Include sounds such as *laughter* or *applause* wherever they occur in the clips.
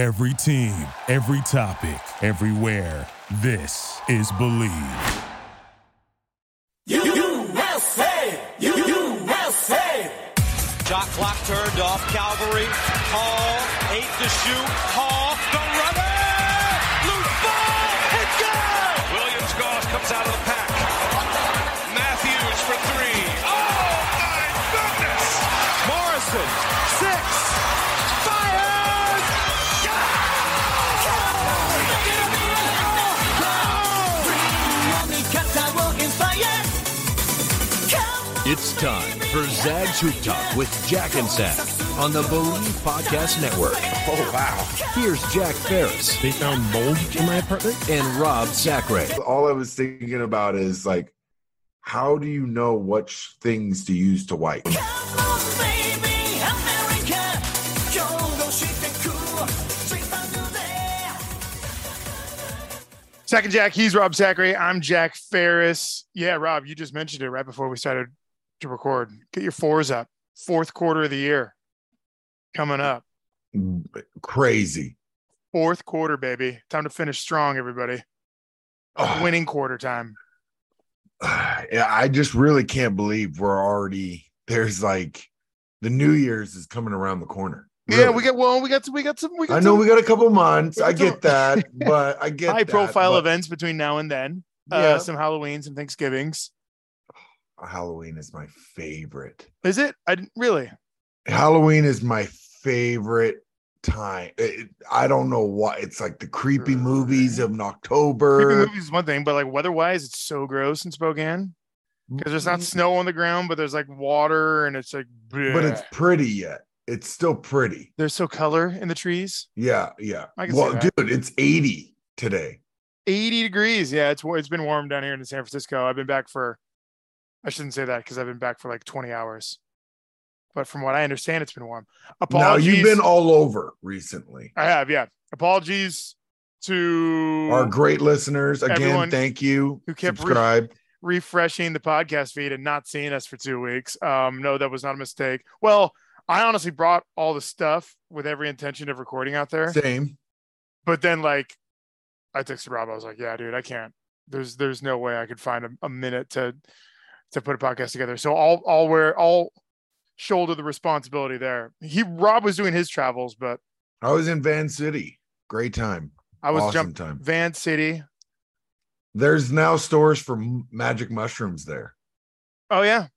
Every team, every topic, everywhere. This is Bleav. USA! USA! Shot clock turned off. Calvary. Hall. Eight to shoot. Hall. Time for Zag's Hoop Talk with Jack and Zag on the Bleav Podcast Network. Oh, wow. Here's Jack Ferris They found mold in my apartment. and Rob Sacre. All I was thinking about is like, how do you know which things to use to wipe? Second Jack, he's Rob Sacre. I'm Jack Ferris. Yeah, Rob, you just mentioned it right before we started to record. Get your fours up. Fourth quarter of the year coming up. Crazy. Fourth quarter, baby. Time to finish strong, everybody. Ugh. Winning quarter time. *sighs* yeah, I just really can't believe we're already there's like the New Year's is coming around the corner. Yeah, we got well, we got some, we got some, we got I know some we got a couple months. I get that, *laughs* but I get high that, profile but events between now and then. Yeah. Uh, some Halloween, some Thanksgivings. Halloween is my favorite. Is it? I didn't really. Halloween is my favorite time. It- I don't know why. It's like the creepy movies of October. Creepy movies is one thing, but like weather-wise, it's so gross in Spokane because there's not snow on the ground, but there's like water, and it's like. Mm-hmm. but it's pretty yet. It's still pretty. there's so color in the trees. Yeah, yeah. Well, dude, it's 80 today. 80 degrees. Yeah, it's it's been warm down here in San Francisco. I've been back for I shouldn't say that because I've been back for like 20 hours. But from what I understand, it's been warm. Now you've been all over recently. I have, yeah. Apologies to Our great listeners, again, thank you. who kept re- refreshing the podcast feed and not seeing us for two weeks. Um, no, that was not a mistake. Well, I honestly brought all the stuff with every intention of recording out there. Same. But then like I texted Rob, I was like, Yeah, dude, I can't. There's there's no way I could find a, a minute to to put a podcast together. So I'll I'll wear I'll shoulder the responsibility there. He Rob was doing his travels, but I was in Van City. Great time. I was awesome jumping time. Van City. There's now stores for magic mushrooms there. Oh yeah.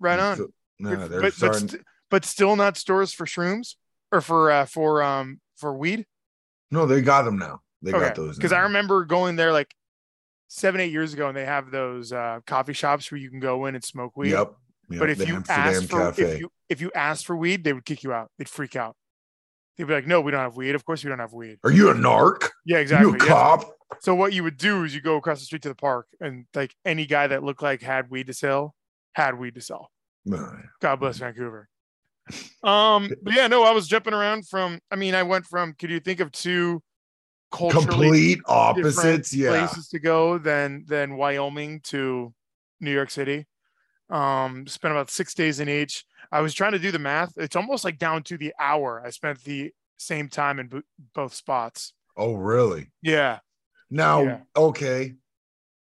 Right on. So- no, But- they're but, but, st- but still not stores for shrooms or for uh for um for weed. no, they got them now. They Okay. got those. Because I remember going there like seven, eight years ago and they have those uh coffee shops where you can go in and smoke weed. Yep. yep, But if the you Amsterdam asked for Cafe. if you if you asked for weed, they would kick you out. They'd freak out. They'd be like, "No, we don't have weed. Of course, we don't have weed." Are you a narc? Yeah, exactly. You a yeah. cop? So what you would do is you go across the street to the park, and like any guy that looked like had weed to sell had weed to sell. God bless Vancouver. Um, but yeah, no, I was jumping around from. I mean, I went from. Could you think of two Complete opposites. Yeah. places to go than than Wyoming to New York City. Um, spent about six days in each. I was trying to do the math. It's almost like down to the hour. I spent the same time in bo- both spots. Oh, really? Yeah. Now, Yeah. okay.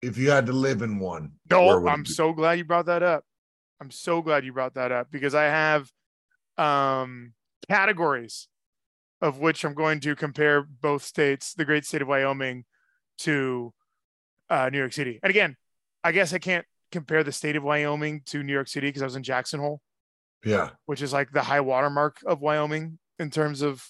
If you had to live in one, No, I'm so glad you brought that up. I'm so glad you brought that up because I have um categories of which I'm going to compare both states, the great state of Wyoming to uh, New York City. And again, I guess I can't compare the state of Wyoming to New York City because I was in Jackson Hole, yeah. which is like the high watermark of Wyoming in terms of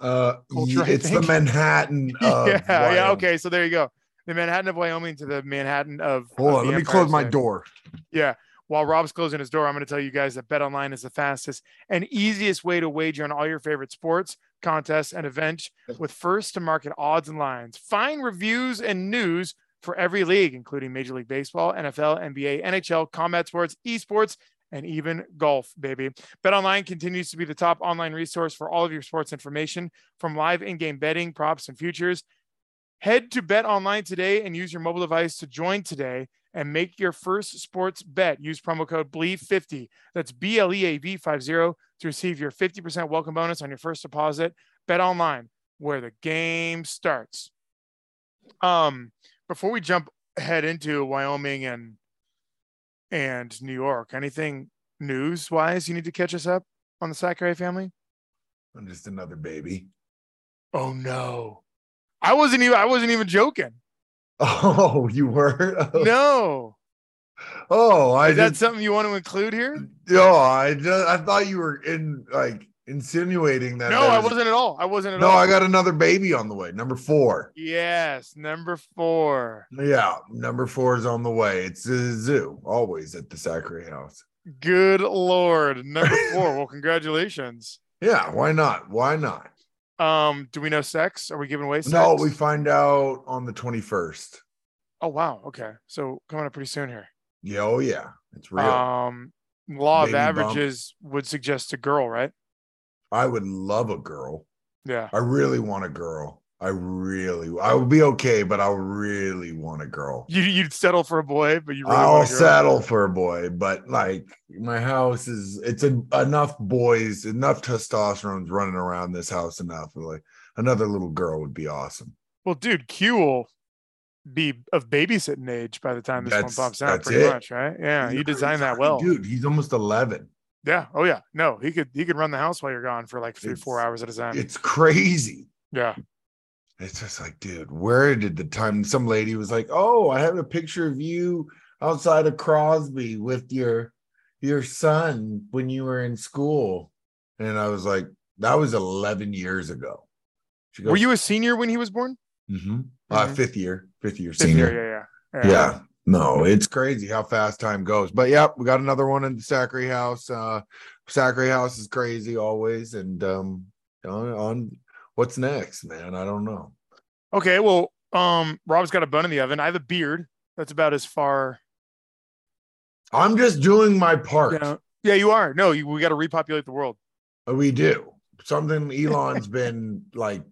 Uh, Culture, it's the. *laughs* Manhattan. Of yeah, yeah. Wyoming. Okay, so there you go. The Manhattan of Wyoming to the Manhattan of. Hold of on. Let me Empire close my door. Yeah. While Rob's closing his door, I'm going to tell you guys that BetOnline is the fastest and easiest way to wager on all your favorite sports, contests, and events with first to market odds and lines. Find reviews and news for every league, including Major League Baseball, NFL, NBA, NHL, combat sports, esports, and even golf, baby. BetOnline continues to be the top online resource for all of your sports information from live in-game betting, props, and futures. Head to BetOnline today and use your mobile device to join today and make your first sports bet. Use promo code BLEAV50. That's B L E A V 50 to receive your 50% welcome bonus on your first deposit. Bet online where the game starts. Um, before we jump head into Wyoming and and New York, anything news wise you need to catch us up on the Sacre family? I'm just another baby. Oh no. I wasn't even I wasn't even joking. *laughs* Oh, you were? No. Oh, I Is that did. something you want to include here? No, I just, I thought you were in like insinuating that. No, there I was- wasn't at all. I wasn't at No, all. No, I got another baby on the way. Number four. Yes, number four. Yeah, number four is on the way. It's a zoo, always at the Sacre house. Good lord. Number four. well, congratulations. *laughs* Yeah, why not? Why not? Um, do we know sex? Are we giving away sex? No, we find out on the 21st. Oh wow. Okay. So coming up pretty soon here. Yeah, oh yeah, it's real. Um law Baby of bump. averages would suggest a girl, right? I would love a girl. Yeah. I really want a girl. I really, I would be okay, but I really want a girl. You you'd settle for a boy, but you really I'll want a girl. settle for a boy, but like my house is, it's a, enough boys, enough testosterone's running around this house enough. Like another little girl would be awesome. Well, dude, Q will be of babysitting age by the time this That's- one pops out, pretty it. much, right? Yeah, He's you designed that well. dude. He's almost 11. Yeah. Oh yeah. No, he could he could run the house while you're gone for like three, four hours at a time. It's crazy. Yeah. It's just like, dude, where did the time? Some lady was like, "Oh, I have a picture of you outside of Crosby with your your son when you were in school," and I was like, "That was 11 years ago." She Were you a senior when he was born? Mhm. Uh, fifth year, fifth year Fifth senior. year, yeah, yeah. Yeah. No, it's crazy how fast time goes. But yep, we got another one in the Sacre house. Uh Sacre house is crazy always. And um on, on what's next, man? I don't know. Okay, well, um, Rob's got a bun in the oven. I have a beard. That's about as far. I'm just doing my part. Yeah, yeah, you are. No, you, we got to repopulate the world. We do. Something Elon's been like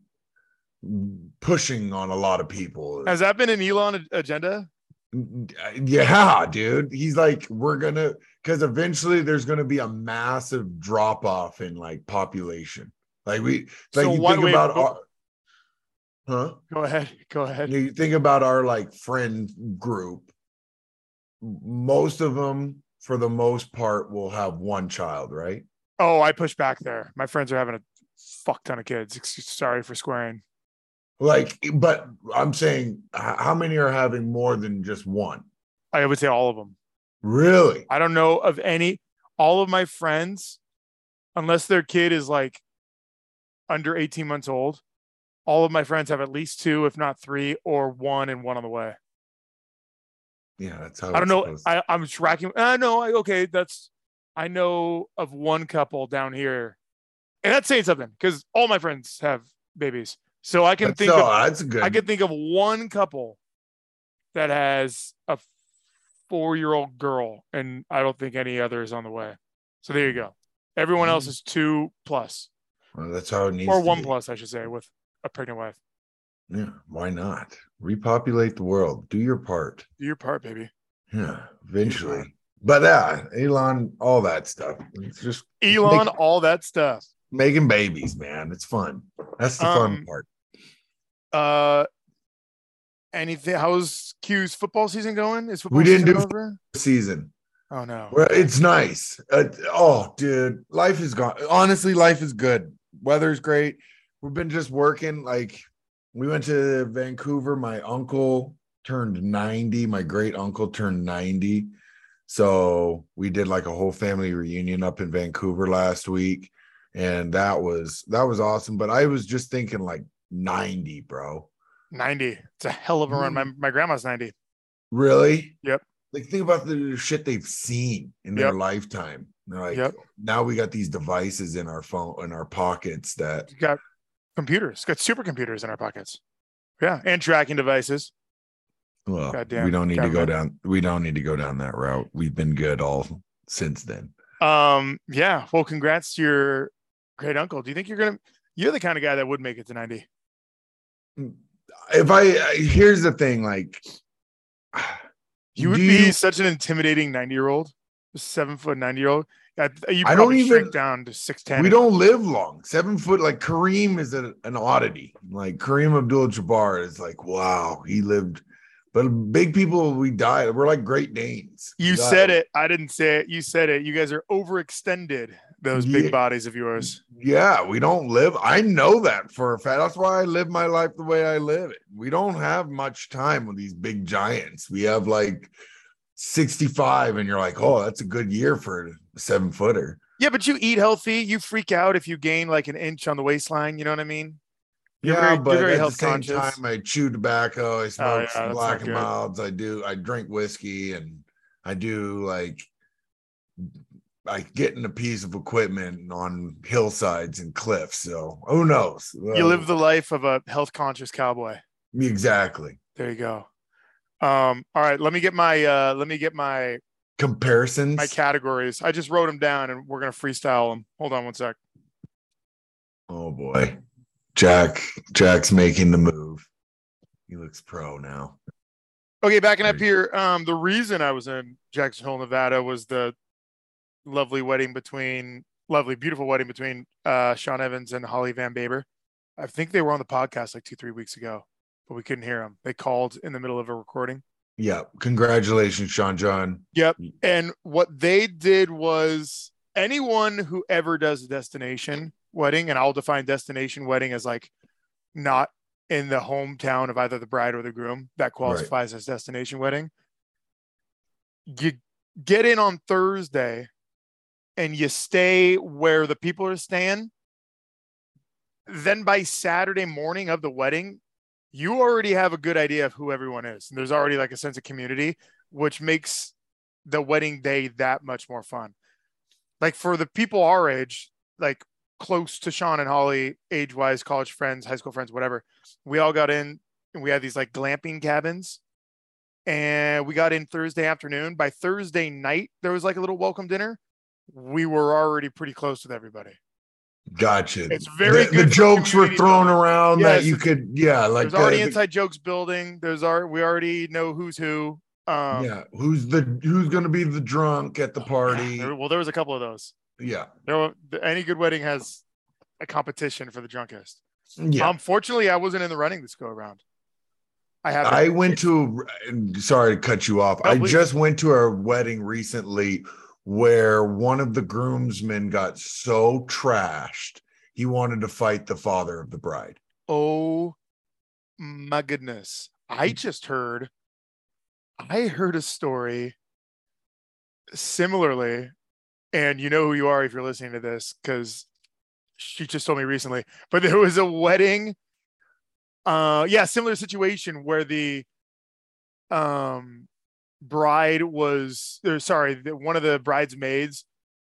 pushing on a lot of people. Has that been an Elon agenda? Uh, yeah, dude. He's like, we're gonna because eventually there's gonna be a massive drop off in like population. Like we like So you think about our, huh? Go ahead. Go ahead. You think about our like friend group. Most of them, for the most part, will have one child, right? Oh, I push back there. My friends are having a fuck ton of kids. Sorry for squaring. Like, but I'm saying, how many are having more than just one? I would say all of them. Really? I don't know of any. All of my friends, unless their kid is like under 18 months old, all of my friends have at least two, if not three, or one and one on the way. Yeah, that's how I don't know. I, I'm tracking. I know. I, okay, that's. I know of one couple down here, and that's saying something because all my friends have babies, so I can That's, think oh, of. that's good. I can think of one couple that has a four-year-old girl, and I don't think any other is on the way. So there you go. Everyone else Mm. is two plus, Well, that's how it needs or one be. plus, I should say, with a pregnant wife. Yeah, why not? Repopulate the world. Do your part. Do your part, baby. Yeah, eventually. But yeah, Elon, all that stuff. It's just Elon, Make- all that stuff. making babies, man. It's fun. That's the fun Um, part. Uh, anything? How's Q's football season going? Is football We didn't do- over? Season. Oh no. Well, it's nice. Uh, oh, dude, life is gone. Honestly, life is good. Weather's great. We've been just working. Like, we went to Vancouver. My uncle turned 90. My great uncle turned 90. So we did like a whole family reunion up in Vancouver last week. And that was that was awesome. But I was just thinking like 90, bro. 90. It's a hell of a run. My, my grandma's 90. Really? Yep. Like think about the shit they've seen in their Yep. lifetime. They're like, Yep. now we got these devices in our phone in our pockets that We've got computers, got supercomputers in our pockets. Yeah. And tracking devices. well, Goddamn we don't need to go down. We don't need to go down that route. We've been good all since then. Um, yeah. Well, congrats to your great uncle. Do you think you're gonna you're the kind of guy that would make it to 90? If I here's the thing, like You would be you- such an intimidating 90 year old, seven foot 90 year old. You I don't even- down to six ten. We don't live long. Seven foot, like Kareem is a, an oddity. Like Kareem Abdul Jabbar is like, wow, he lived. But big people, we died. We're like Great Danes. You said it. I didn't say it. You said it. You guys are overextended. Those big Yeah. bodies of yours. Yeah, we don't live. I know that for a fact. That's why I live my life the way I live it. We don't have much time with these big giants. We have like 65, and you're like, oh, that's a good year for a seven footer. Yeah, but you eat healthy. You freak out if you gain like an inch on the waistline. You know what I mean? You're yeah, very- but very at the same conscious. Oh, time, I chew tobacco. I oh, smoke yeah, that's black and milds. I do. I drink whiskey, and I do like. I getting a piece of equipment on hillsides and cliffs. So who knows? You live the life of a health conscious cowboy. exactly There you go. Um, all right, let me get my uh let me get my comparisons. my categories. I just wrote them down and we're gonna freestyle them. Hold on one sec. Oh boy. Jack Jack's making the move. He looks pro now. Okay, backing up here. Um, the reason I was in Jackson Hole, Nevada was the lovely wedding between lovely, beautiful wedding between uh Sean Evans and Holly Van Baber. I think they were on the podcast like two, three weeks ago, but we couldn't hear them. They called in the middle of a recording. Yeah. Congratulations, Sean John. Yep. And what they did was anyone who ever does a destination wedding, and I'll define destination wedding as like not in the hometown of either the bride or the groom, that qualifies as destination wedding. You get in on Thursday and you stay where the people are staying. Then by Saturday morning of the wedding, you already have a good idea of who everyone is. And there's already like a sense of community, which makes the wedding day that much more fun. Like for the people our age, like close to Sean and Holly, age wise, college friends, high school friends, whatever, we all got in and we had these like glamping cabins. And we got in Thursday afternoon. By Thursday night, there was like a little welcome dinner. We were already pretty close with everybody. Gotcha. It's very the, good the jokes were thrown building. around Yes, that you could, yeah, like There's already the- the- inside jokes building. There's our we already know who's who. Um, yeah, who's the who's gonna be the drunk at the party? there- well, there was a couple of those. Yeah, There, were- any good wedding has a competition for the drunkest. yeah. Unfortunately, I wasn't in the running this go around. I have. I went to. Sorry to cut you off. No, I please. just went to a wedding recently where one of the groomsmen got so trashed he wanted to fight the father of the bride. Oh my goodness! I just heard. I heard a story. Similarly, and you know who you are if you're listening to this because she just told me recently. But there was a wedding. Uh, yeah, similar situation where the um bride was or sorry the, one of the bridesmaids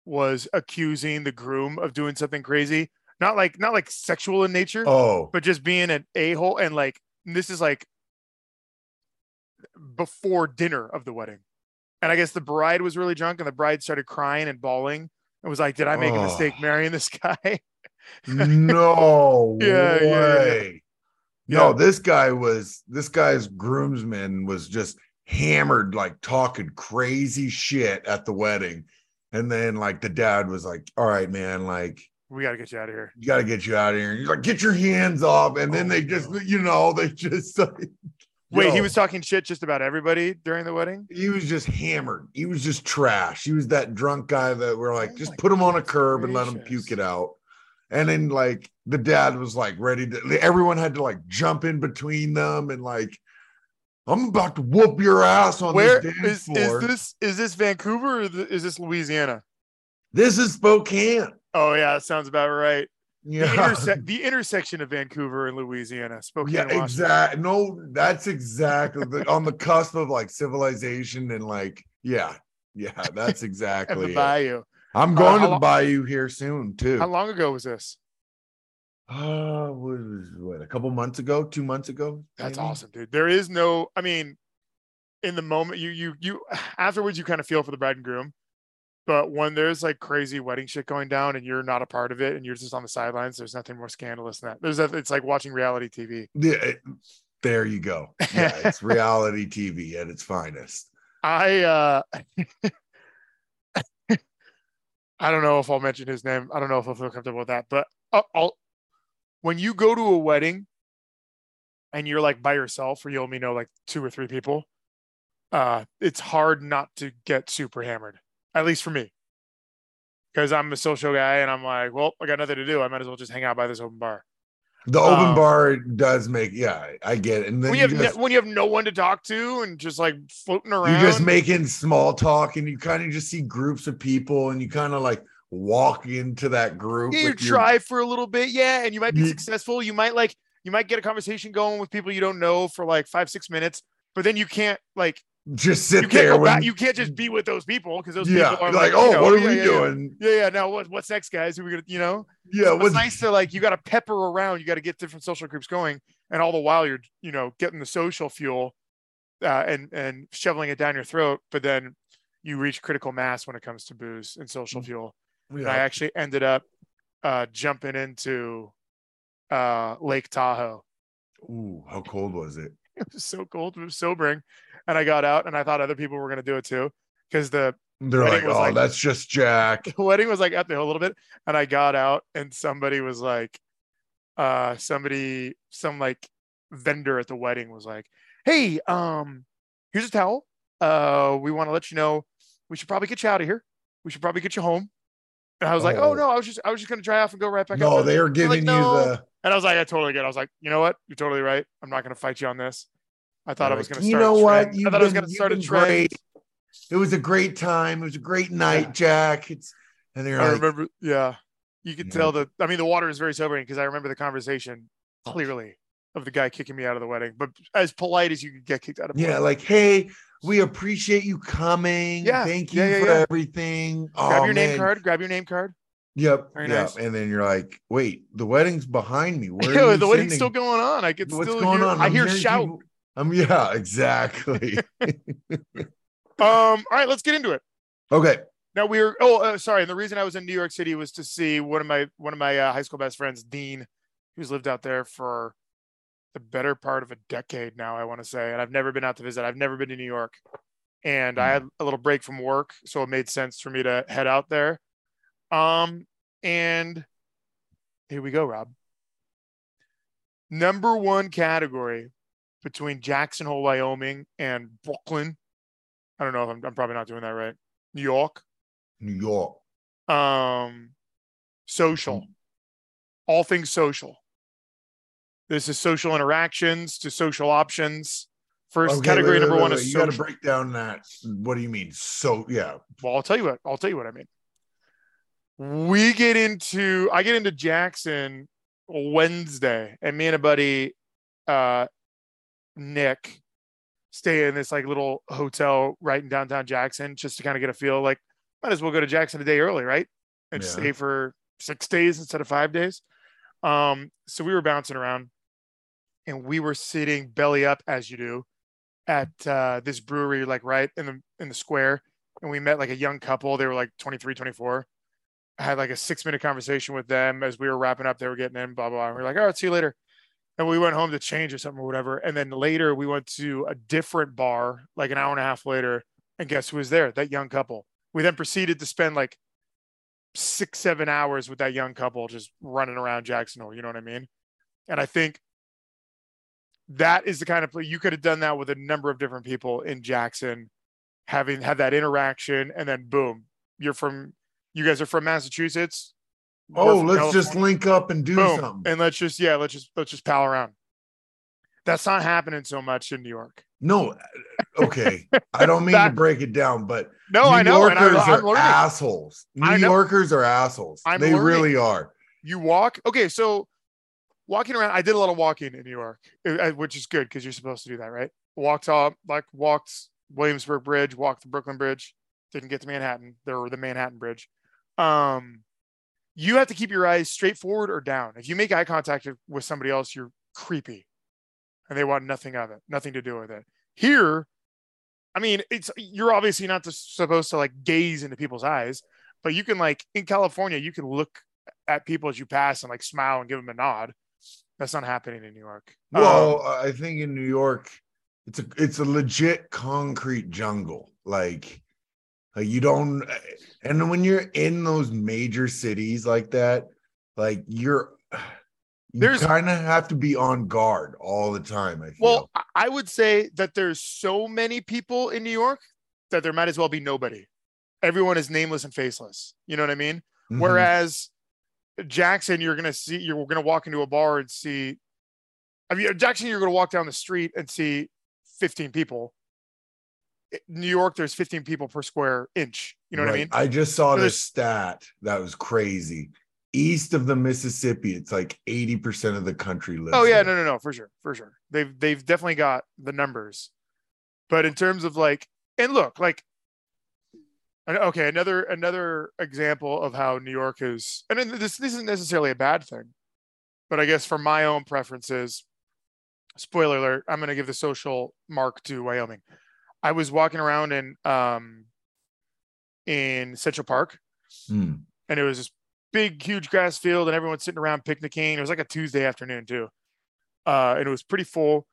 was accusing the groom of doing something crazy not like not like sexual in nature Oh, but just being an a-hole and like this is like before dinner of the wedding and i guess the bride was really drunk and the bride started crying and bawling and was like did i make a mistake Oh. marrying this guy *laughs* no Yeah, yeah, yeah, yeah. way. No, Yeah. this guy was this guy's groomsman was just hammered, like talking crazy shit at the wedding. And then like the dad was like, All right, man, like we got to get you out of here you gotta get you out of here. And he's like, get your hands off. And then Oh, they just, no. you know, they just *laughs* like wait he was talking shit just about everybody during the wedding he was just hammered. He was just trash. He was that drunk guy that we're like, Oh just put him on a curb and let him puke it out. And then like the dad was like ready to everyone had to like jump in between them and like I'm about to whoop your ass on where this is, dance floor. is this is this vancouver or th- is this louisiana This is Spokane. oh yeah that sounds about right the, Yeah. interse- *laughs* the intersection of vancouver and louisiana Spokane, Yeah, exactly. No, that's exactly the, on the cusp of like civilization and like, yeah, yeah, that's *laughs* exactly. the it. bayou I'm Uh, going how to the lo- bayou here soon too. how long ago was this Uh, what was what a couple months ago, two months ago. That's maybe? awesome, dude. There is no, I mean, in the moment, you you you *sighs* afterwards, you kind of feel for the bride and groom, but when there's like crazy wedding shit going down and you're not a part of it and you're just on the sidelines, there's nothing more scandalous than that. There's a, it's like watching reality TV. Yeah, it- there you go. *laughs* Yeah, it's reality TV at its finest. I uh *laughs* I don't know if I'll mention his name. I don't know if I'll feel comfortable with that. But I'll, I'll when you go to a wedding and you're like by yourself, or you only know like two or three people, uh, it's hard not to get super hammered. At least for me, because I'm a social guy and I'm like, well, I got nothing to do. I might as well just hang out by this open bar. The open Um, bar does make yeah, I get it. And then When you you have just, no, when you have no one to talk to and just like floating around, you're just making small talk and you kind of just see groups of people and you kind of like walk into that group. Yeah, you with your- try for a little bit, yeah, and you might be successful. You might like you might get a conversation going with people you don't know for like five six minutes, but then you can't like just sit you can't there when back. You can't just be with those people because those yeah, people are like, you oh, know, what are yeah, we yeah, doing? Yeah, yeah. Now what? What's next, guys? Who we gonna you know? Yeah, it's what's nice to like you got to pepper around. You got to get different social groups going, and all the while you're you know getting the social fuel, uh, and and shoveling it down your throat. But then you reach critical mass when it comes to booze and social fuel. And I actually ended up uh, jumping into uh, Lake Tahoe. Ooh, how cold was it? *laughs* It was so cold, it was sobering, and I got out, and I thought other people were going to do it too, because the They're like, was oh, like- that's just Jack. *laughs* the wedding was like up the hill a little bit, and I got out, and somebody was like, uh, somebody, some like vendor at the wedding was like, "Hey, um, here's a towel. Uh, we want to let you know we should probably get you out of here. We should probably get you home." And I was like, "Oh Oh. no, I was just I was just gonna dry off and go right back." No, up. they are They're like, giving "No." you the. And I was like, I totally get. it. I was like, you know what? You're totally right. I'm not going to fight you on this. I thought I was going to You know what? trend. I thought I was going to start a been trend. great. It was a great time. It was a great night, Jack. It's and they're I like, remember. Yeah, you could Yeah. tell that. I mean, the water is very sobering because I remember the conversation clearly of the guy kicking me out of the wedding, but as polite as you could get kicked out of. yeah, wedding. like, hey, we appreciate you coming. Yeah, Thank you yeah, yeah, for yeah. everything. grab Oh, your name card. Grab your name card. Yep. Very yep. nice. And then you're like, wait, the wedding's behind me. Where *laughs* are Yeah, you the wedding's sending- still going on. I could What's still going hear. on? I I'm hear shout. people- *laughs* Um, yeah, exactly. *laughs* Um. All right, let's get into it. okay. Now we are. Oh, uh, sorry. And the reason I was in New York City was to see one of my one of my uh, high school best friends, Dean, who's lived out there for the better part of a decade now. I want to say, and I've never been out to visit. I've never been to New York, and I had a little break from work, so it made sense for me to head out there. Um, and here we go, Rob. Number one category between Jackson Hole, Wyoming, and Brooklyn. I don't know if I'm, I'm probably not doing that right. New York New York. um social all things social this is social interactions to social options first Okay, category wait, number wait, one wait, is You got to break down that. What do you mean? So, yeah. well i'll tell you what i'll tell you what i mean we get into i get into jackson wednesday and me and a buddy uh nick stay in this like little hotel right in downtown jackson just to kind of get a feel like might as well go to jackson a day early right and Yeah. stay for six days instead of five days um so we were bouncing around and we were sitting belly up as you do at uh this brewery like right in the in the square and we met like a young couple. They were like 23 24 I had like a six minute conversation with them as we were wrapping up. They were getting in blah blah, blah. and we are like all right see you later. And we went home to change or something or whatever. And then later we went to a different bar like an hour and a half later. And guess who was there? That young couple. We then proceeded to spend like six seven hours with that young couple just running around jackson hole you know what i mean? And i think that is the kind of play you could have done that with a number of different people in jackson having had that interaction and then boom you're from you guys are from massachusetts Oh, from let's just link up and do Boom. something. and let's just yeah let's just let's just pal around that's not happening so much in new york no, uh, okay. I don't mean to *laughs* break it down, but no New i know and Yorkers I'm are assholes. New Yorkers are assholes. I'm they learning. really are. you walk okay so walking around i did a lot of walking in new york uh, uh, which is good because you're supposed to do that right? Walked up like walked williamsburg bridge walked the brooklyn bridge didn't get to manhattan there were the manhattan bridge. Um you have to keep your eyes straight forward or down. If you make eye contact with somebody else you're creepy and they want nothing of it nothing to do with it. Here i mean it's you're obviously not supposed to like gaze into people's eyes but you can like in california you can look at people as you pass and like smile and give them a nod. That's not happening in New York. Um, Well, I think in New York, it's a it's a legit concrete jungle. Like Like you don't, and when you're in those major cities like that, like you're, you There's- kind of have to be on guard all the time. I feel. Well, I- would say that there's so many people in New York that there might as well be nobody. Everyone is nameless and faceless. You know what I mean? Mhm. Whereas Jackson, you're gonna see, you're gonna walk into a bar and see. I mean, Jackson, you're gonna walk down the street and see 15 people. New York, there's 15 people per square inch. You know what I mean? I just saw So this stat that was crazy. East of the Mississippi, it's like 80% of the country lives. Oh yeah, there. no, no, no, for sure, for sure. They've they've definitely got the numbers, but in terms of like, and look, like, okay, another another example of how New York is, and then this this isn't necessarily a bad thing, but I guess for my own preferences, spoiler alert, I'm going to give the social mark to Wyoming. I was walking around in um in Central Park, Hmm. and it was this big, huge grass field, and everyone's sitting around picnicking. It was like a Tuesday afternoon too, uh, and it was pretty full.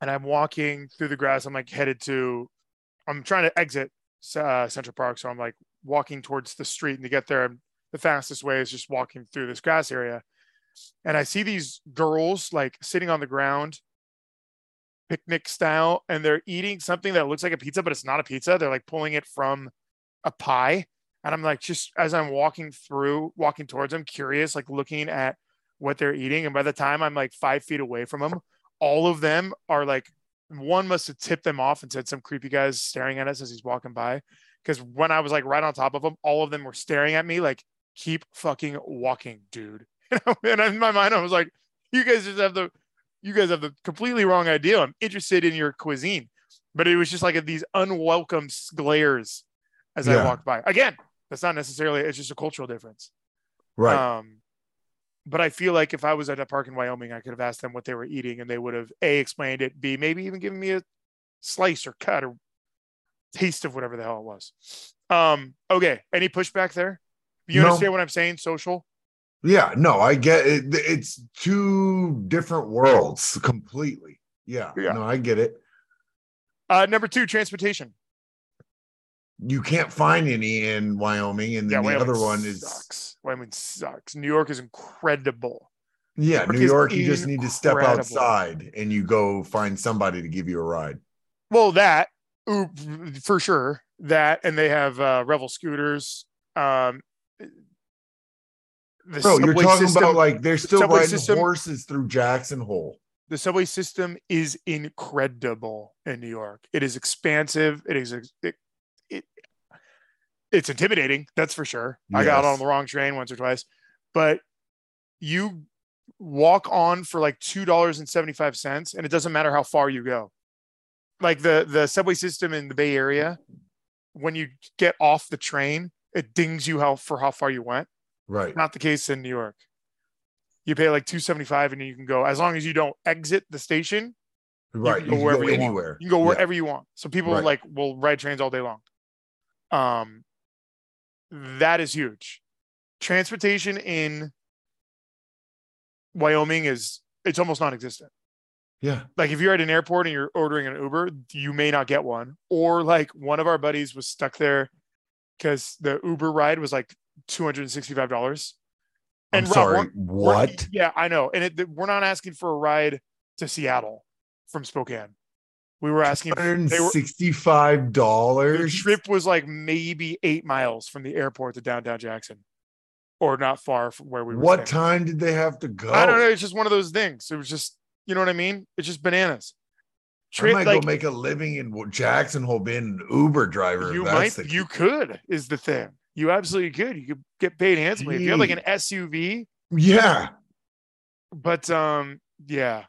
And I'm walking through the grass. I'm like headed to, I'm trying to exit uh, Central Park, so I'm like walking towards the street, and to get there, the fastest way is just walking through this grass area. And I see these girls like sitting on the ground, picnic style, and they're eating something that looks like a pizza, but it's not a pizza. They're like pulling it from a pie and I'm like, just as I'm walking through, walking towards them, curious, like looking at what they're eating. And by the time I'm like five feet away from them, all of them are like, one must have tipped them off and said some creepy guys staring at us as he's walking by. Because when I was like right on top of them, all of them were staring at me like, keep fucking walking, dude. *laughs* You know? And in my mind, I was like, you guys just have the, you guys have the completely wrong idea. I'm interested in your cuisine. But it was just like these unwelcome glares as I walked by. Again, that's not necessarily it's just a cultural difference Right. um but i feel like if i was at a park in wyoming i could have asked them what they were eating and they would have a explained it b maybe even given me a slice or cut or taste of whatever the hell it was um okay any pushback there you No. understand what i'm saying social yeah. No, I get it. It's two different worlds completely. Yeah. Yeah. No, I get it. uh number two transportation You can't find any in Wyoming, and then the Wyoming other one is sucks wyoming sucks new york is incredible yeah, York New York. You just need to step outside and you go find somebody to give you a ride. Well, that for sure. That and they have uh, Revel scooters. Um, the Bro, you're talking system, about like they're still riding system- horses through Jackson Hole. the subway system is incredible in New York. It is expansive. It is it it's intimidating. That's for sure. I got on the wrong train once or twice, but you walk on for like two dollars and seventy five cents, and it doesn't matter how far you go. Like the the subway system in the Bay Area, when you get off the train, it dings you how for how far you went. Right. Not the case in New York. You pay like two seventy five, and you can go as long as you don't exit the station. Right. can go wherever you want. anywhere. You can go Yeah. wherever you want. So people Right. like will ride trains all day long. Um, that is huge. Transportation in Wyoming is it's almost non-existent. Yeah. Like if you're at an airport and you're ordering an Uber, you may not get one. Or like one of our buddies was stuck there because the Uber ride was like two hundred and sixty-five dollars. Rob, sorry. What? Yeah, I know. And it, we're not asking for a ride to Seattle from Spokane. We were asking. They were, $165. the trip was like maybe eight miles from the airport to downtown Jackson, or not far from where we were. What staying. time did they have to go? I don't know. It's just one of those things. It was just, you know what I mean? It's just bananas. I might like, go make a living in Jackson Hole being an Uber driver. you might, you could is the thing. You absolutely could. You could get paid handsomely if you have like an SUV. yeah. But um, yeah.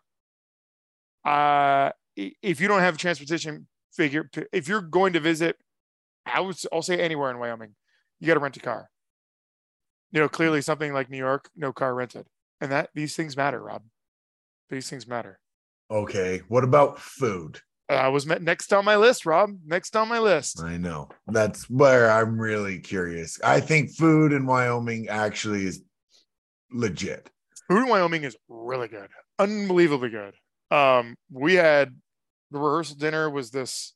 Uh, if you don't have transportation figure, if you're going to visit, I would I'll say anywhere in Wyoming, you got to rent a car. You know, clearly something like New York, no car rented, and that these things matter, Rob. These things matter. Okay. What about food? I was met next on my list, Rob. Next on my list. I know. That's where I'm really curious. I think food in Wyoming actually is legit. Food in Wyoming is really good, unbelievably good. Um, we had the rehearsal dinner was this,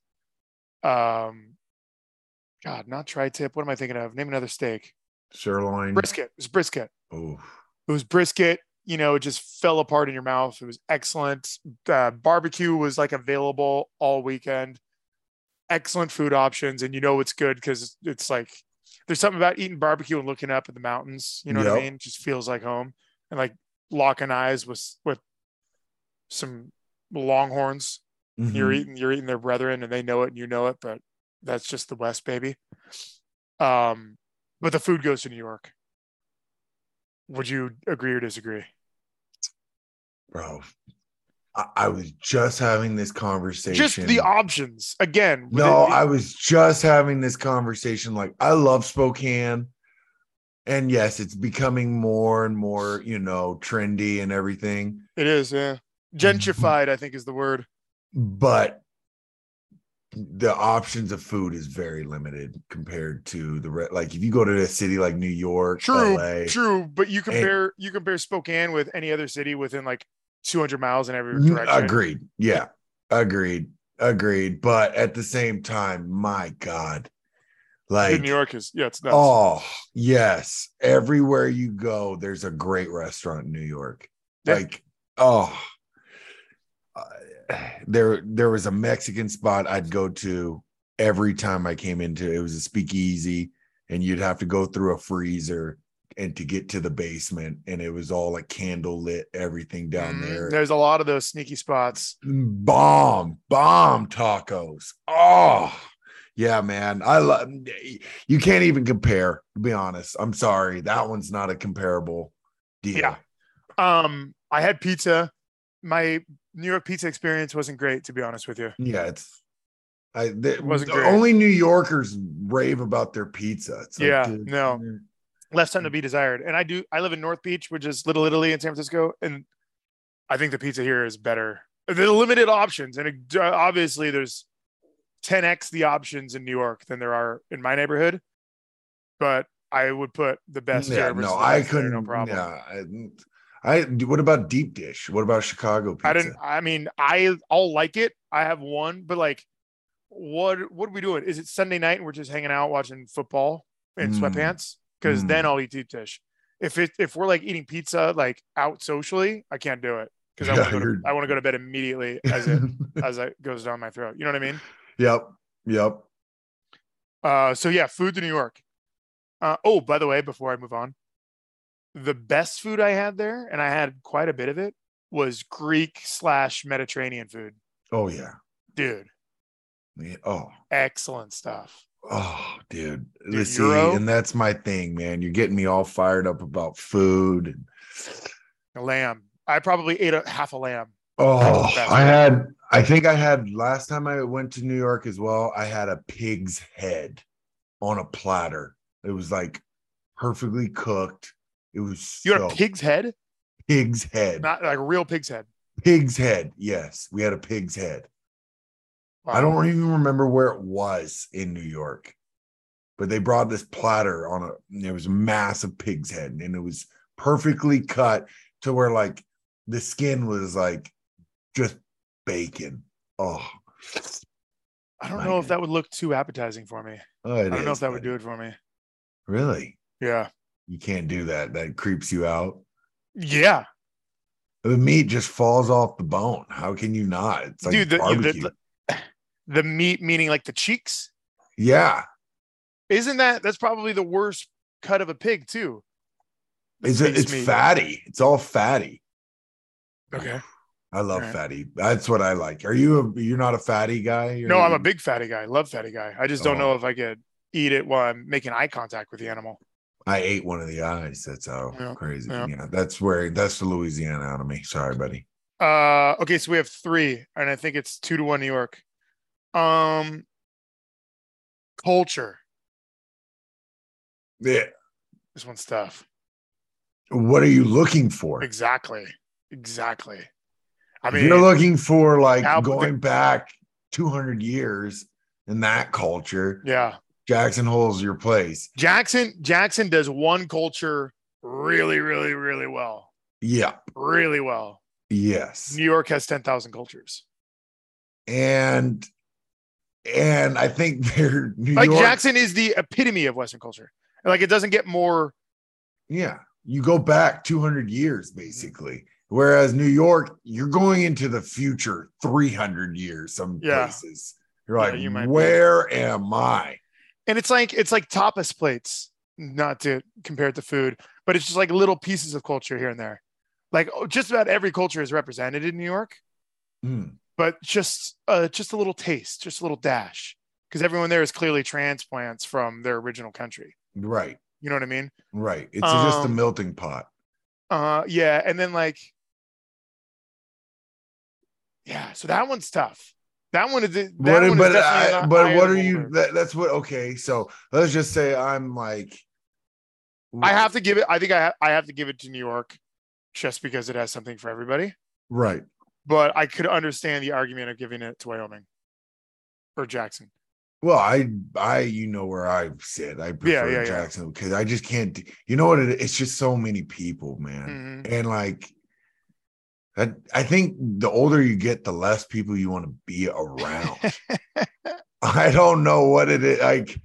um, God, not tri-tip. What am I thinking of? Name another steak. Sirloin. Brisket. It was brisket. Oh, It was brisket. You know, it just fell apart in your mouth. It was excellent. Uh, barbecue was like available all weekend. Excellent food options, and you know it's good because it's like there's something about eating barbecue and looking up at the mountains. You know what I mean? It just feels like home, and like locking eyes with with some longhorns. You're mhm. eating you're eating their brethren, and they know it, and you know it. But that's just the West, baby. Um, but the food goes to New York. Would you agree or disagree? bro. I, I was just having this conversation. just the options again. No, it- I was just having this conversation. Like, I love Spokane. And yes, it's becoming more and more, you know, trendy and everything. it is, yeah. Mm-hmm. Gentrified, I think, is the word. But the options of food is very limited compared to the re- like if you go to a city like New York, True, LA, true. But you compare you compare Spokane with any other city within like 200 miles in every direction. Agreed. Yeah. Agreed. Agreed. But at the same time, my God. Like New York is yeah, it's nuts. Oh, yes. Everywhere you go, there's a great restaurant in New York. Yeah. Like, oh, uh, there there was a Mexican spot I'd go to every time I came into it was a speakeasy, and you'd have to go through a freezer and to get to the basement, and it was all like candle lit, everything down Mhm. there. There's a lot of those sneaky spots. Bomb, bomb tacos. Oh, yeah, man. I love you can't even compare, to be honest. I'm sorry. That one's not a comparable deal. Yeah. Um, I had pizza. My New York pizza experience wasn't great, to be honest with you. Yeah, it's I the, wasn't great. only New Yorkers rave about their pizza. It's like, Yeah, dude, no. Left something to be desired. And I do. I live in North Beach, which is Little Italy in San Francisco, and I think the pizza here is better. The limited options, and it, obviously there's 10x the options in New York than there are in my neighborhood. But I would put the best. Yeah, no, I best there, couldn't. No problem. Yeah, I. What about deep dish? What about Chicago pizza? I didn't. I mean, I I'll like it. I have one, but like, what what are we doing? Is it Sunday night and we're just hanging out watching football in Mm. sweatpants? Because Mm. then I'll eat deep dish. If it if we're like eating pizza like out socially, I can't do it because I *laughs* want to to I want to go to bed immediately as it *laughs* as it goes down my throat. You know what I mean? yep. Yep. Uh, so yeah, food to New York. Uh, oh, by the way, before I move on, the best food I had there, and I had quite a bit of it, was Greek slash Mediterranean food. Oh yeah. Dude, Yeah, Oh. excellent stuff. Oh, dude. Dude, see, Euro? and that's my thing, man. You're getting me all fired up about food. A lamb. I probably ate a half a lamb. Oh. I had. I think I had last time I went to New York as well. I had a pig's head on a platter. It was like perfectly cooked. It was You had a pig's head, pig's head. not like a real pig's head. pig's head. Yes, we had a pig's head. I don't even remember where it was in New York, but they brought this platter on a. It was a massive pig's head, and it was perfectly cut to where like the skin was like just bacon. Oh, I don't know if that would look too appetizing for me. oh I don't know if that would do it for me. Really, Yeah. You can't do that. That creeps you out. Yeah. The meat just falls off the bone. How can you not? It's like Dude, the, you- the, barbecue. the the meat meaning like the cheeks. yeah, Isn't that that's probably the worst cut of a pig too? It's face it's meat. fatty. It's all fatty. Okay. I love Alright. fatty. That's what I like. Are you a you're not a fatty guy? You're- No, I'm a big fatty guy. I Love fatty guy. I just don't Oh. know if I could eat it while I'm making eye contact with the animal. I ate one of the eyes. That's how Yeah, crazy. yeah. Yeah. that's where that's the Louisiana out of me. Sorry, buddy. Uh okay, so we have three, and I think it's two to one New York. Um culture. Yeah. This one's tough. What are you looking for? Exactly. Exactly. I If mean you're looking for like Now- going back 200 years in that culture, yeah. Jackson Hole's your place. Jackson Jackson does one culture really, really, really well. Yeah. Really well. Yes. New York has 10,000 cultures. And and I think *laughs* they're New Like York. Jackson is the epitome of Western culture. Like it doesn't get more. Yeah, you go back 200 years mm-hmm. basically. Whereas New York, you're going into the future 300 years. Some Yeah. places you're Yeah, like, you might be. where am I? And it's like it's like tapas plates, not to compare it to food, but it's just like little pieces of culture here and there. Like oh, just about every culture is represented in New York, Hmm. but just uh, just a little taste, just a little dash, because everyone there is clearly transplants from their original country. Right, You know what I mean? right. It's just a Um, melting pot. Uh, yeah, and then like, yeah, so that one's tough. That one is that But, one but, definitely I, but what are you? That, that's what. Okay, so let's just say I'm like, I have to give it. I think I ha- I have to give it to New York, just because it has something for everybody. right. But I could understand the argument of giving it to Wyoming or Jackson. Well, I, I, you know where I sit. I prefer yeah, yeah. Jackson because I just can't. You know what? It, it's just so many people, man, Mhm. and like, I, I think the older you get, the less people you want to be around. *laughs* I don't know what it is. Like,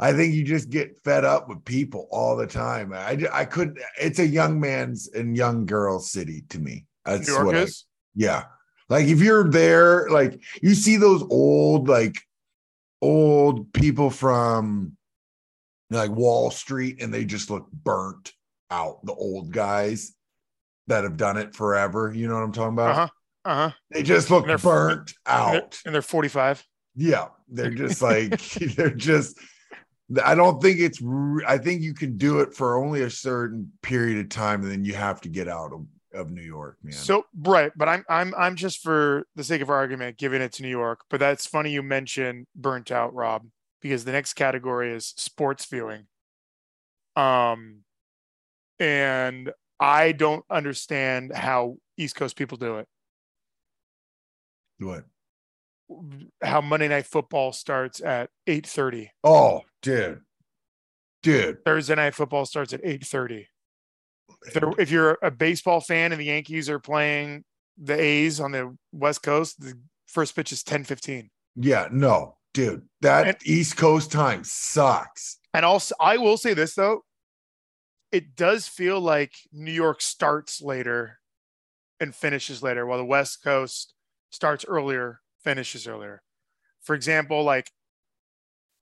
I think you just get fed up with people all the time. I, I could. It's a young man's and young girl's city to me. That's New York what I, yeah. Like if you're there, like you see those old, like old people from like Wall Street, and they just look burnt out. The old guys that have done it forever. You know what I'm talking about? Uh huh. Uh huh. They just look They're- burnt And they're, out. and they're 45. Yeah, they're just *laughs* like *laughs* they're just. I don't think it's. I think you can do it for only a certain period of time, and then you have to get out of, of New York, man. So right, but I'm I'm I'm just for the sake of argument giving it to New York. But that's funny you mention burnt out, Rob, because the next category is sports viewing. Um, and I don't understand how East Coast people do it. what? How Monday Night Football starts at eight thirty. Oh, dude, dude. Thursday Night Football starts at eight thirty. If, if you're a baseball fan and the Yankees are playing the A's on the West Coast, the first pitch is ten fifteen. Yeah, no, dude. That And- East Coast time sucks. And also, I will say this though, it does feel like New York starts later and finishes later, while the West Coast starts earlier, finishes earlier. For example, like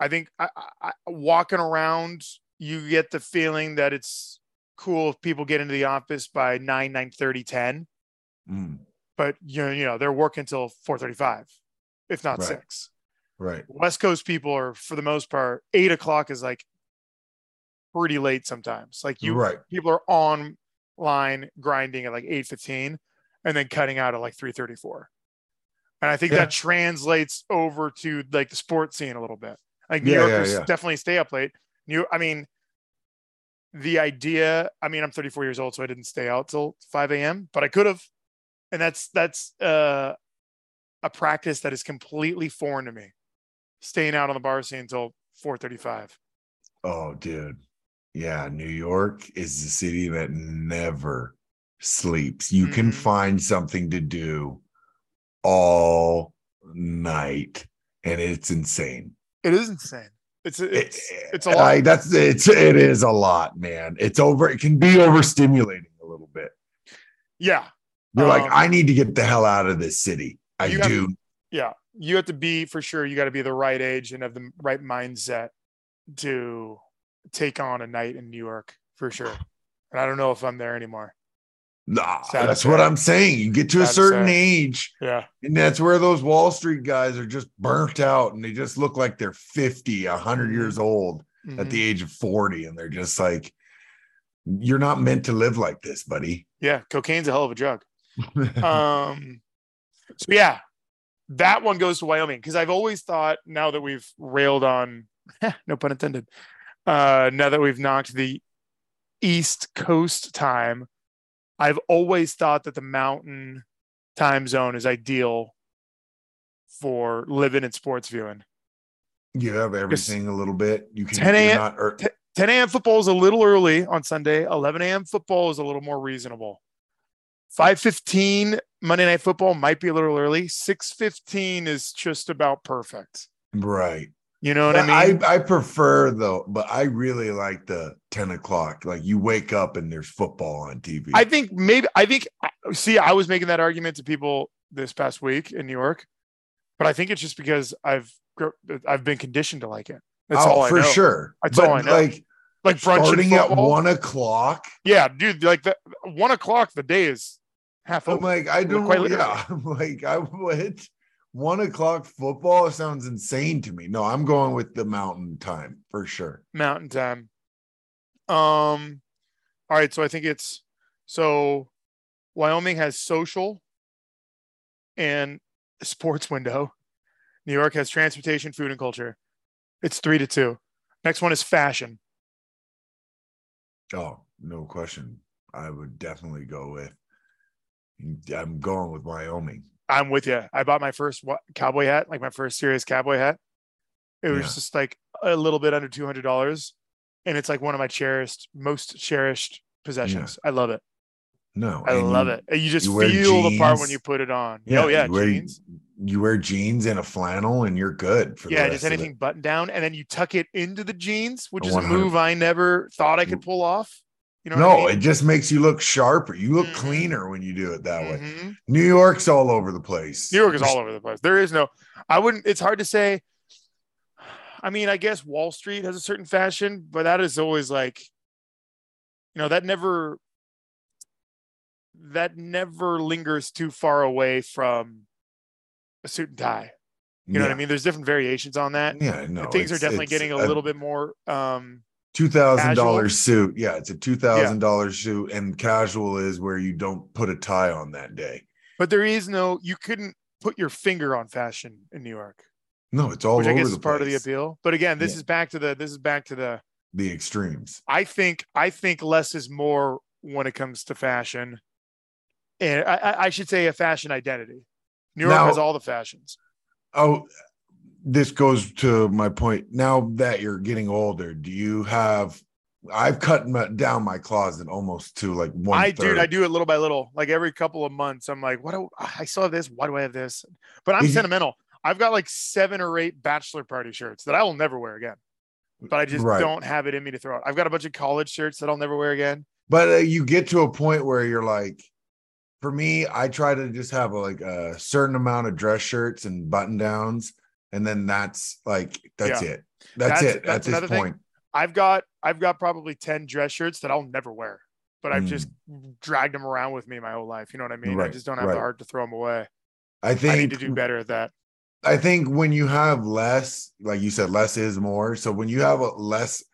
I think I, I, walking around, you get the feeling that it's cool if people get into the office by 9, 9 30, 10, Mm, but you know, you know, they're working till 4 35, if not Right. six. right. West Coast people are, for the most part, eight o'clock is like pretty late sometimes. Like you, right. people are online grinding at like eight fifteen, and then cutting out at like three thirty four. And I think Yeah. that translates over to like the sports scene a little bit. Like New Yeah, Yorkers yeah. definitely stay up late. New, I mean, the idea. I mean, I'm 34 years old, so I didn't stay out till 5 a.m., but I could have. And that's that's uh, a practice that is completely foreign to me. Staying out on the bar scene until 4:35. Oh, dude. Yeah, New York is the city that never sleeps. You can Mhm. find something to do all night, and it's insane. It is insane. It's it's It- it's a lot. like, that's it's it is a lot, man. It's over. It can be overstimulating a little bit. yeah. You're like, Um, I need to get the hell out of this city. I do. yeah you have to be for sure you got to be the right age and have the right mindset to take on a night in new york for sure and i don't know if i'm there anymore Nah, Sad that's what. I'm saying. You get to a Sad to certain say. age, yeah and that's where those Wall Street guys are just burnt out and they just look like they're 50, 100 Mhm. years old at Mhm. the age of 40. And they're just like, you're not meant to live like this, buddy. yeah cocaine's a hell of a drug *laughs* um so yeah that one goes to wyoming because i've always thought now that we've railed on *laughs* no pun intended uh now that we've knocked the east coast time i've always thought that the mountain time zone is ideal for living and sports viewing you have everything a little bit. You can 10 a.m. er, 10 a.m. football is a little early on Sunday. 11 a.m. football is a little more reasonable. 5:15 Monday Night Football might be a little early. 6:15 is just about perfect. Right. You know what I mean? I, I prefer though, but I really like the 10 o'clock. Like you wake up and there's football on TV. I think maybe I think see I was making that argument to people this past week in New York, but I think it's just because I've I've been conditioned to like it. That's oh, all I for know. sure. That's but all I know. like Like brunch starting at one o'clock. Yeah, dude. Like the one o'clock, the day is half I'm over. like, I don't quite literally. Yeah. *laughs* I'm like, I what? One o'clock football sounds insane to me. No, I'm going with the mountain time for sure. Mountain time. Um, all right. So I think it's so Wyoming has social and sports window. New York has transportation, food, and culture. It's three to two. Next one is fashion. Oh, no question. I would definitely go with I'm going with Wyoming. I'm with you. I bought my first cowboy hat, like my first serious cowboy hat. It was Yeah. just like a little bit under two hundred dollars, and it's like one of my cherished, most cherished possessions. I love it. No, I love you- it. You just you feel the part when you put it on. oh yeah, you wear, jeans. You wear jeans and a flannel, and you're good for Yeah, just anything button down, and then you tuck it into the jeans, which is a move I never thought I could pull off. You know? No, I mean? it just makes you look sharper. You look Mhm. cleaner when you do it that way. Mhm. New York's all over the place. New York is all over the place. There is no, I wouldn't, it's hard to say. I mean, I guess Wall Street has a certain fashion, but that is always like, you know, that never, that never lingers too far away from a suit and tie. You know what I mean? There's different variations on that. Yeah, no. Things are definitely getting a little bit more, um, two thousand dollars suit. Yeah, it's a two thousand dollars suit, and casual is where you don't put a tie on that day. but there is no, you couldn't put your finger on fashion in New York, No, it's all which I guess is part of the appeal. But again, this Yeah. is back to the, this is back to the, The extremes. I think I think less is more when it comes to fashion, and I, I- I should say a fashion identity. New York Now- has all the fashions. Oh, this goes to my point. Now that you're getting older, do you have? I've cut my, down my closet almost to like one. I dude, I do it little by little. Like every couple of months, I'm like, what? Do, I still have this. Why do I have this? But I'm sentimental. I've got like seven or eight bachelor party shirts that I will never wear again. But I just Right. don't have it in me to throw out. I've got a bunch of college shirts that I'll never wear again. But uh, you get to a point where you're like, for me, I try to just have like a certain amount of dress shirts and button downs, and then that's like that's Yeah. it. That's, That's- it that's at this another thing. point. I've got I've got probably 10 dress shirts that I'll never wear, but I've Mm. just dragged them around with me my whole life. You know what I mean? I just don't have right. the heart to throw them away. I I need think to do better at that. I think when you have less, like you said, less is more. So when you have a less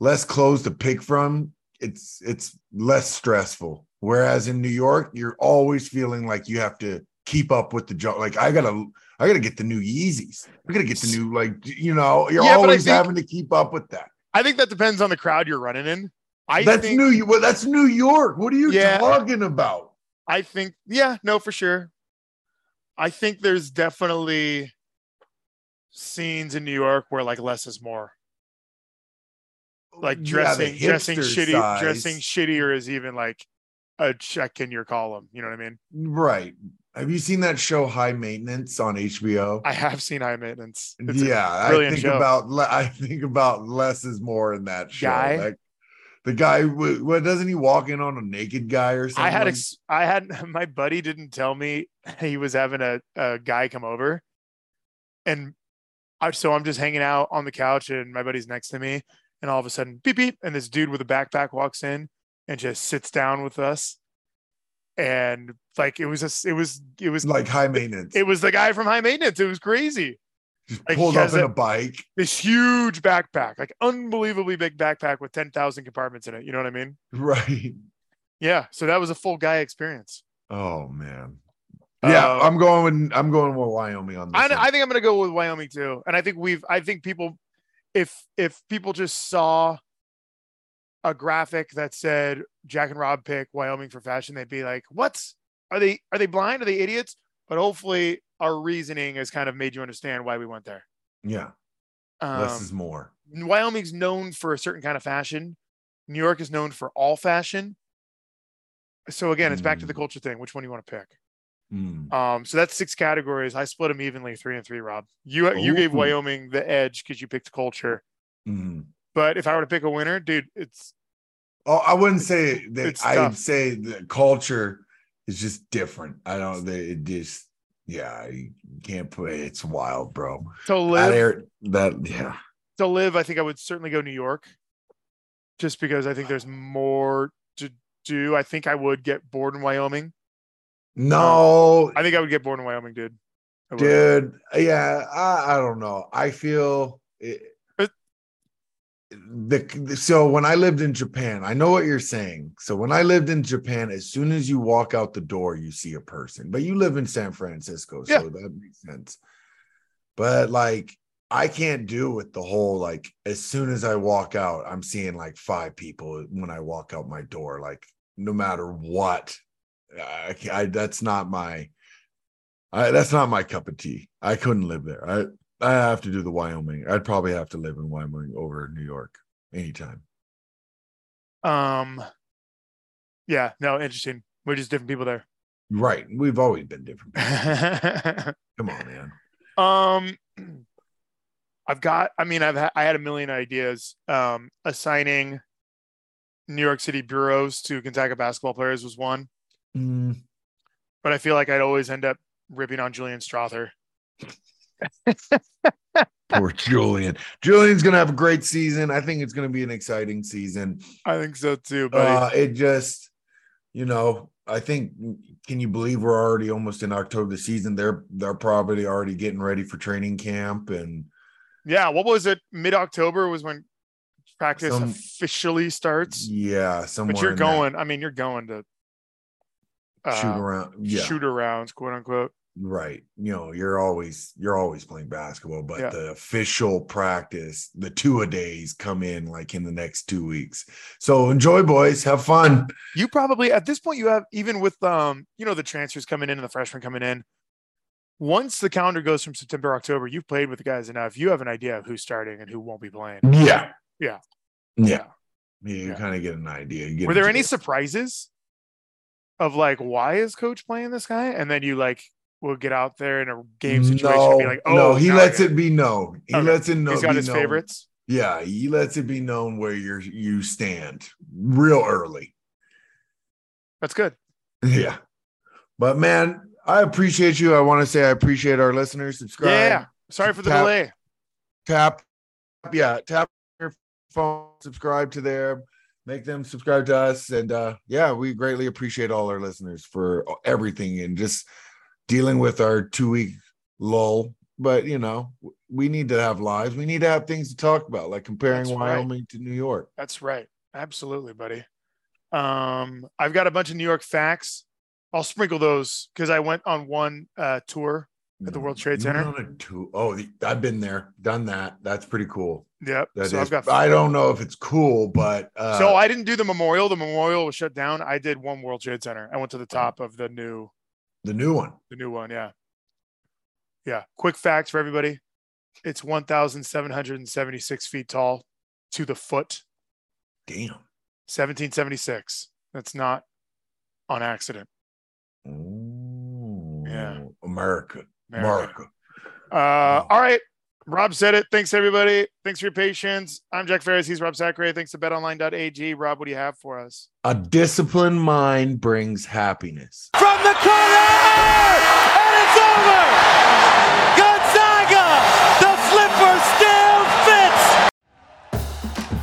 less clothes to pick from, it's it's less stressful. Whereas in New York, you're always feeling like you have to keep up with the job. Like I gotta I gotta get the new Yeezys. I gotta get the new like you know, you're Yeah, always think- having to keep up with that. I think that depends on the crowd you're running in. I that's think New well, that's New York. What are you Yeah. talking about? I think yeah, no, for sure. I think there's definitely scenes in New York where like less is more. Like Yeah, dressing dressing shitty size. dressing shittier is even like a check in your column. You know what I mean? Right. Have you seen that show High Maintenance on HBO? I have seen high maintenance. It's yeah, I think show. about I think about less is more in that show. Guy? Like, the guy, what doesn't he walk in on a naked guy or something? I had ex- I had *laughs* my buddy didn't tell me *laughs* he was having a, a guy come over, and I so I'm just hanging out on the couch and my buddy's next to me, and all of a sudden beep beep, and this dude with a backpack walks in and just sits down with us, and like it was a, it was it was like high maintenance. it was the guy from High Maintenance. It was crazy. Like, pulled up in a- a bike. This huge backpack, like unbelievably big backpack with ten thousand compartments in it. You know what I mean? Right. Yeah. So that was a full guy experience. Oh man. Yeah, Uh, I'm going with I'm going with Wyoming on this. I. I think I'm going to go with Wyoming too, and I think we've. I think people, if if people just saw a graphic that said Jack and Rob pick Wyoming for fashion, they'd be like, "What's are they? Are they blind? Are they idiots?" But hopefully, our reasoning has kind of made you understand why we went there. yeah, Um, less is more. Wyoming's known for a certain kind of fashion. New York is known for all fashion. So again, it's back to the Mm. culture thing. Which one do you want to pick? Mm. Um, so that's six categories. I split them evenly, three and three. Rob, you you gave Wyoming the edge because you picked culture. Mm. But if I were to pick a winner, dude, it's Oh, I wouldn't say that. I'd say the culture is just different. I don't. They it just. Yeah, you can't put. It's wild, bro. to That live. air. That yeah. to live, I think I would certainly go New York, just because I think there's more to do. I think I would get bored in Wyoming. No, um, I think I would get bored in Wyoming, dude. Dude. Yeah, I, I don't know. I feel it, the so when I lived in Japan, I know what you're saying. So when I lived in Japan, as soon as you walk out the door, you see a person. But you live in San Francisco, so Yeah. that makes sense. But like I can't do with the whole like as soon as I walk out, I'm seeing like five people when I walk out my door, like no matter what. I, I that's not my I, that's not my cup of tea. I couldn't live there. I I have to do the Wyoming. I'd probably have to live in Wyoming over New York anytime. Um, yeah, no, interesting. We're just different people there. Right. We've always been different. *laughs* Come on, man. um, *clears throat* I've got. I mean, I've ha- I had a million ideas. Um, assigning New York City bureaus to Gonzaga basketball players was one, Mm, but I feel like I'd always end up ripping on Julian Strawther. *laughs* poor Julian. Julian's gonna have a great season. I think it's gonna be an exciting season. I think so too, buddy. Uh, it just, you know, I think. Can you believe we're already almost in October? The season they're they're probably already getting ready for training camp and yeah, what was it? Mid October was when practice Some- officially starts. yeah, somewhere But you're in that going. I mean, you're going to shoot uh, around. Yeah, shoot arounds, quote unquote. Right you know you're always you're always playing basketball but Yeah. the official practice the two a days come in like in the next two weeks so enjoy boys have fun You probably at this point you have even with um you know the transfers coming in and the freshmen coming in. Once the calendar goes from September October, you've played with the guys enough. You have an idea of who's starting and who won't be playing. yeah Yeah. yeah, yeah you Yeah. kind of get an idea You get Were there any surprises of like why is coach playing this guy? And then you like will get out there in a game situation and be like, oh no he lets it be known he Okay. lets it know He's got his known. favorites. yeah he lets it be known where you're you stand real early That's good. *laughs* yeah but man i appreciate you i want to say i appreciate our listeners subscribe Yeah. Sorry for the Tap- delay. tap yeah tap your phone subscribe to them make them subscribe to us and uh yeah we greatly appreciate all our listeners for everything and just dealing with our two week lull but you know we need to have lives we need to have things to talk about like comparing That's right. wyoming to new york That's right. Absolutely, buddy. Um, I've got a bunch of New York facts. I'll sprinkle those because I went on one uh, tour. At the World Trade Center? two- oh i've been there done that that's pretty cool Yep. That so is- I've got. i don't know if it's cool but uh so I didn't do the memorial. The memorial was shut down. I did one World Trade Center. I went to the top of the new, the new one the new one. Yeah. Yeah. Quick facts for everybody. It's 1,776 feet tall to the foot. damn 1776. That's not on accident. Oh, Yeah. America. America. America. Uh, all right. Rob said it. Thanks, everybody. Thanks for your patience. I'm Jack Ferris. He's Rob Sacre. Thanks to betonline.ag. Rob, what do you have for us? A disciplined mind brings happiness. From the corner! And it's over! Gonzaga!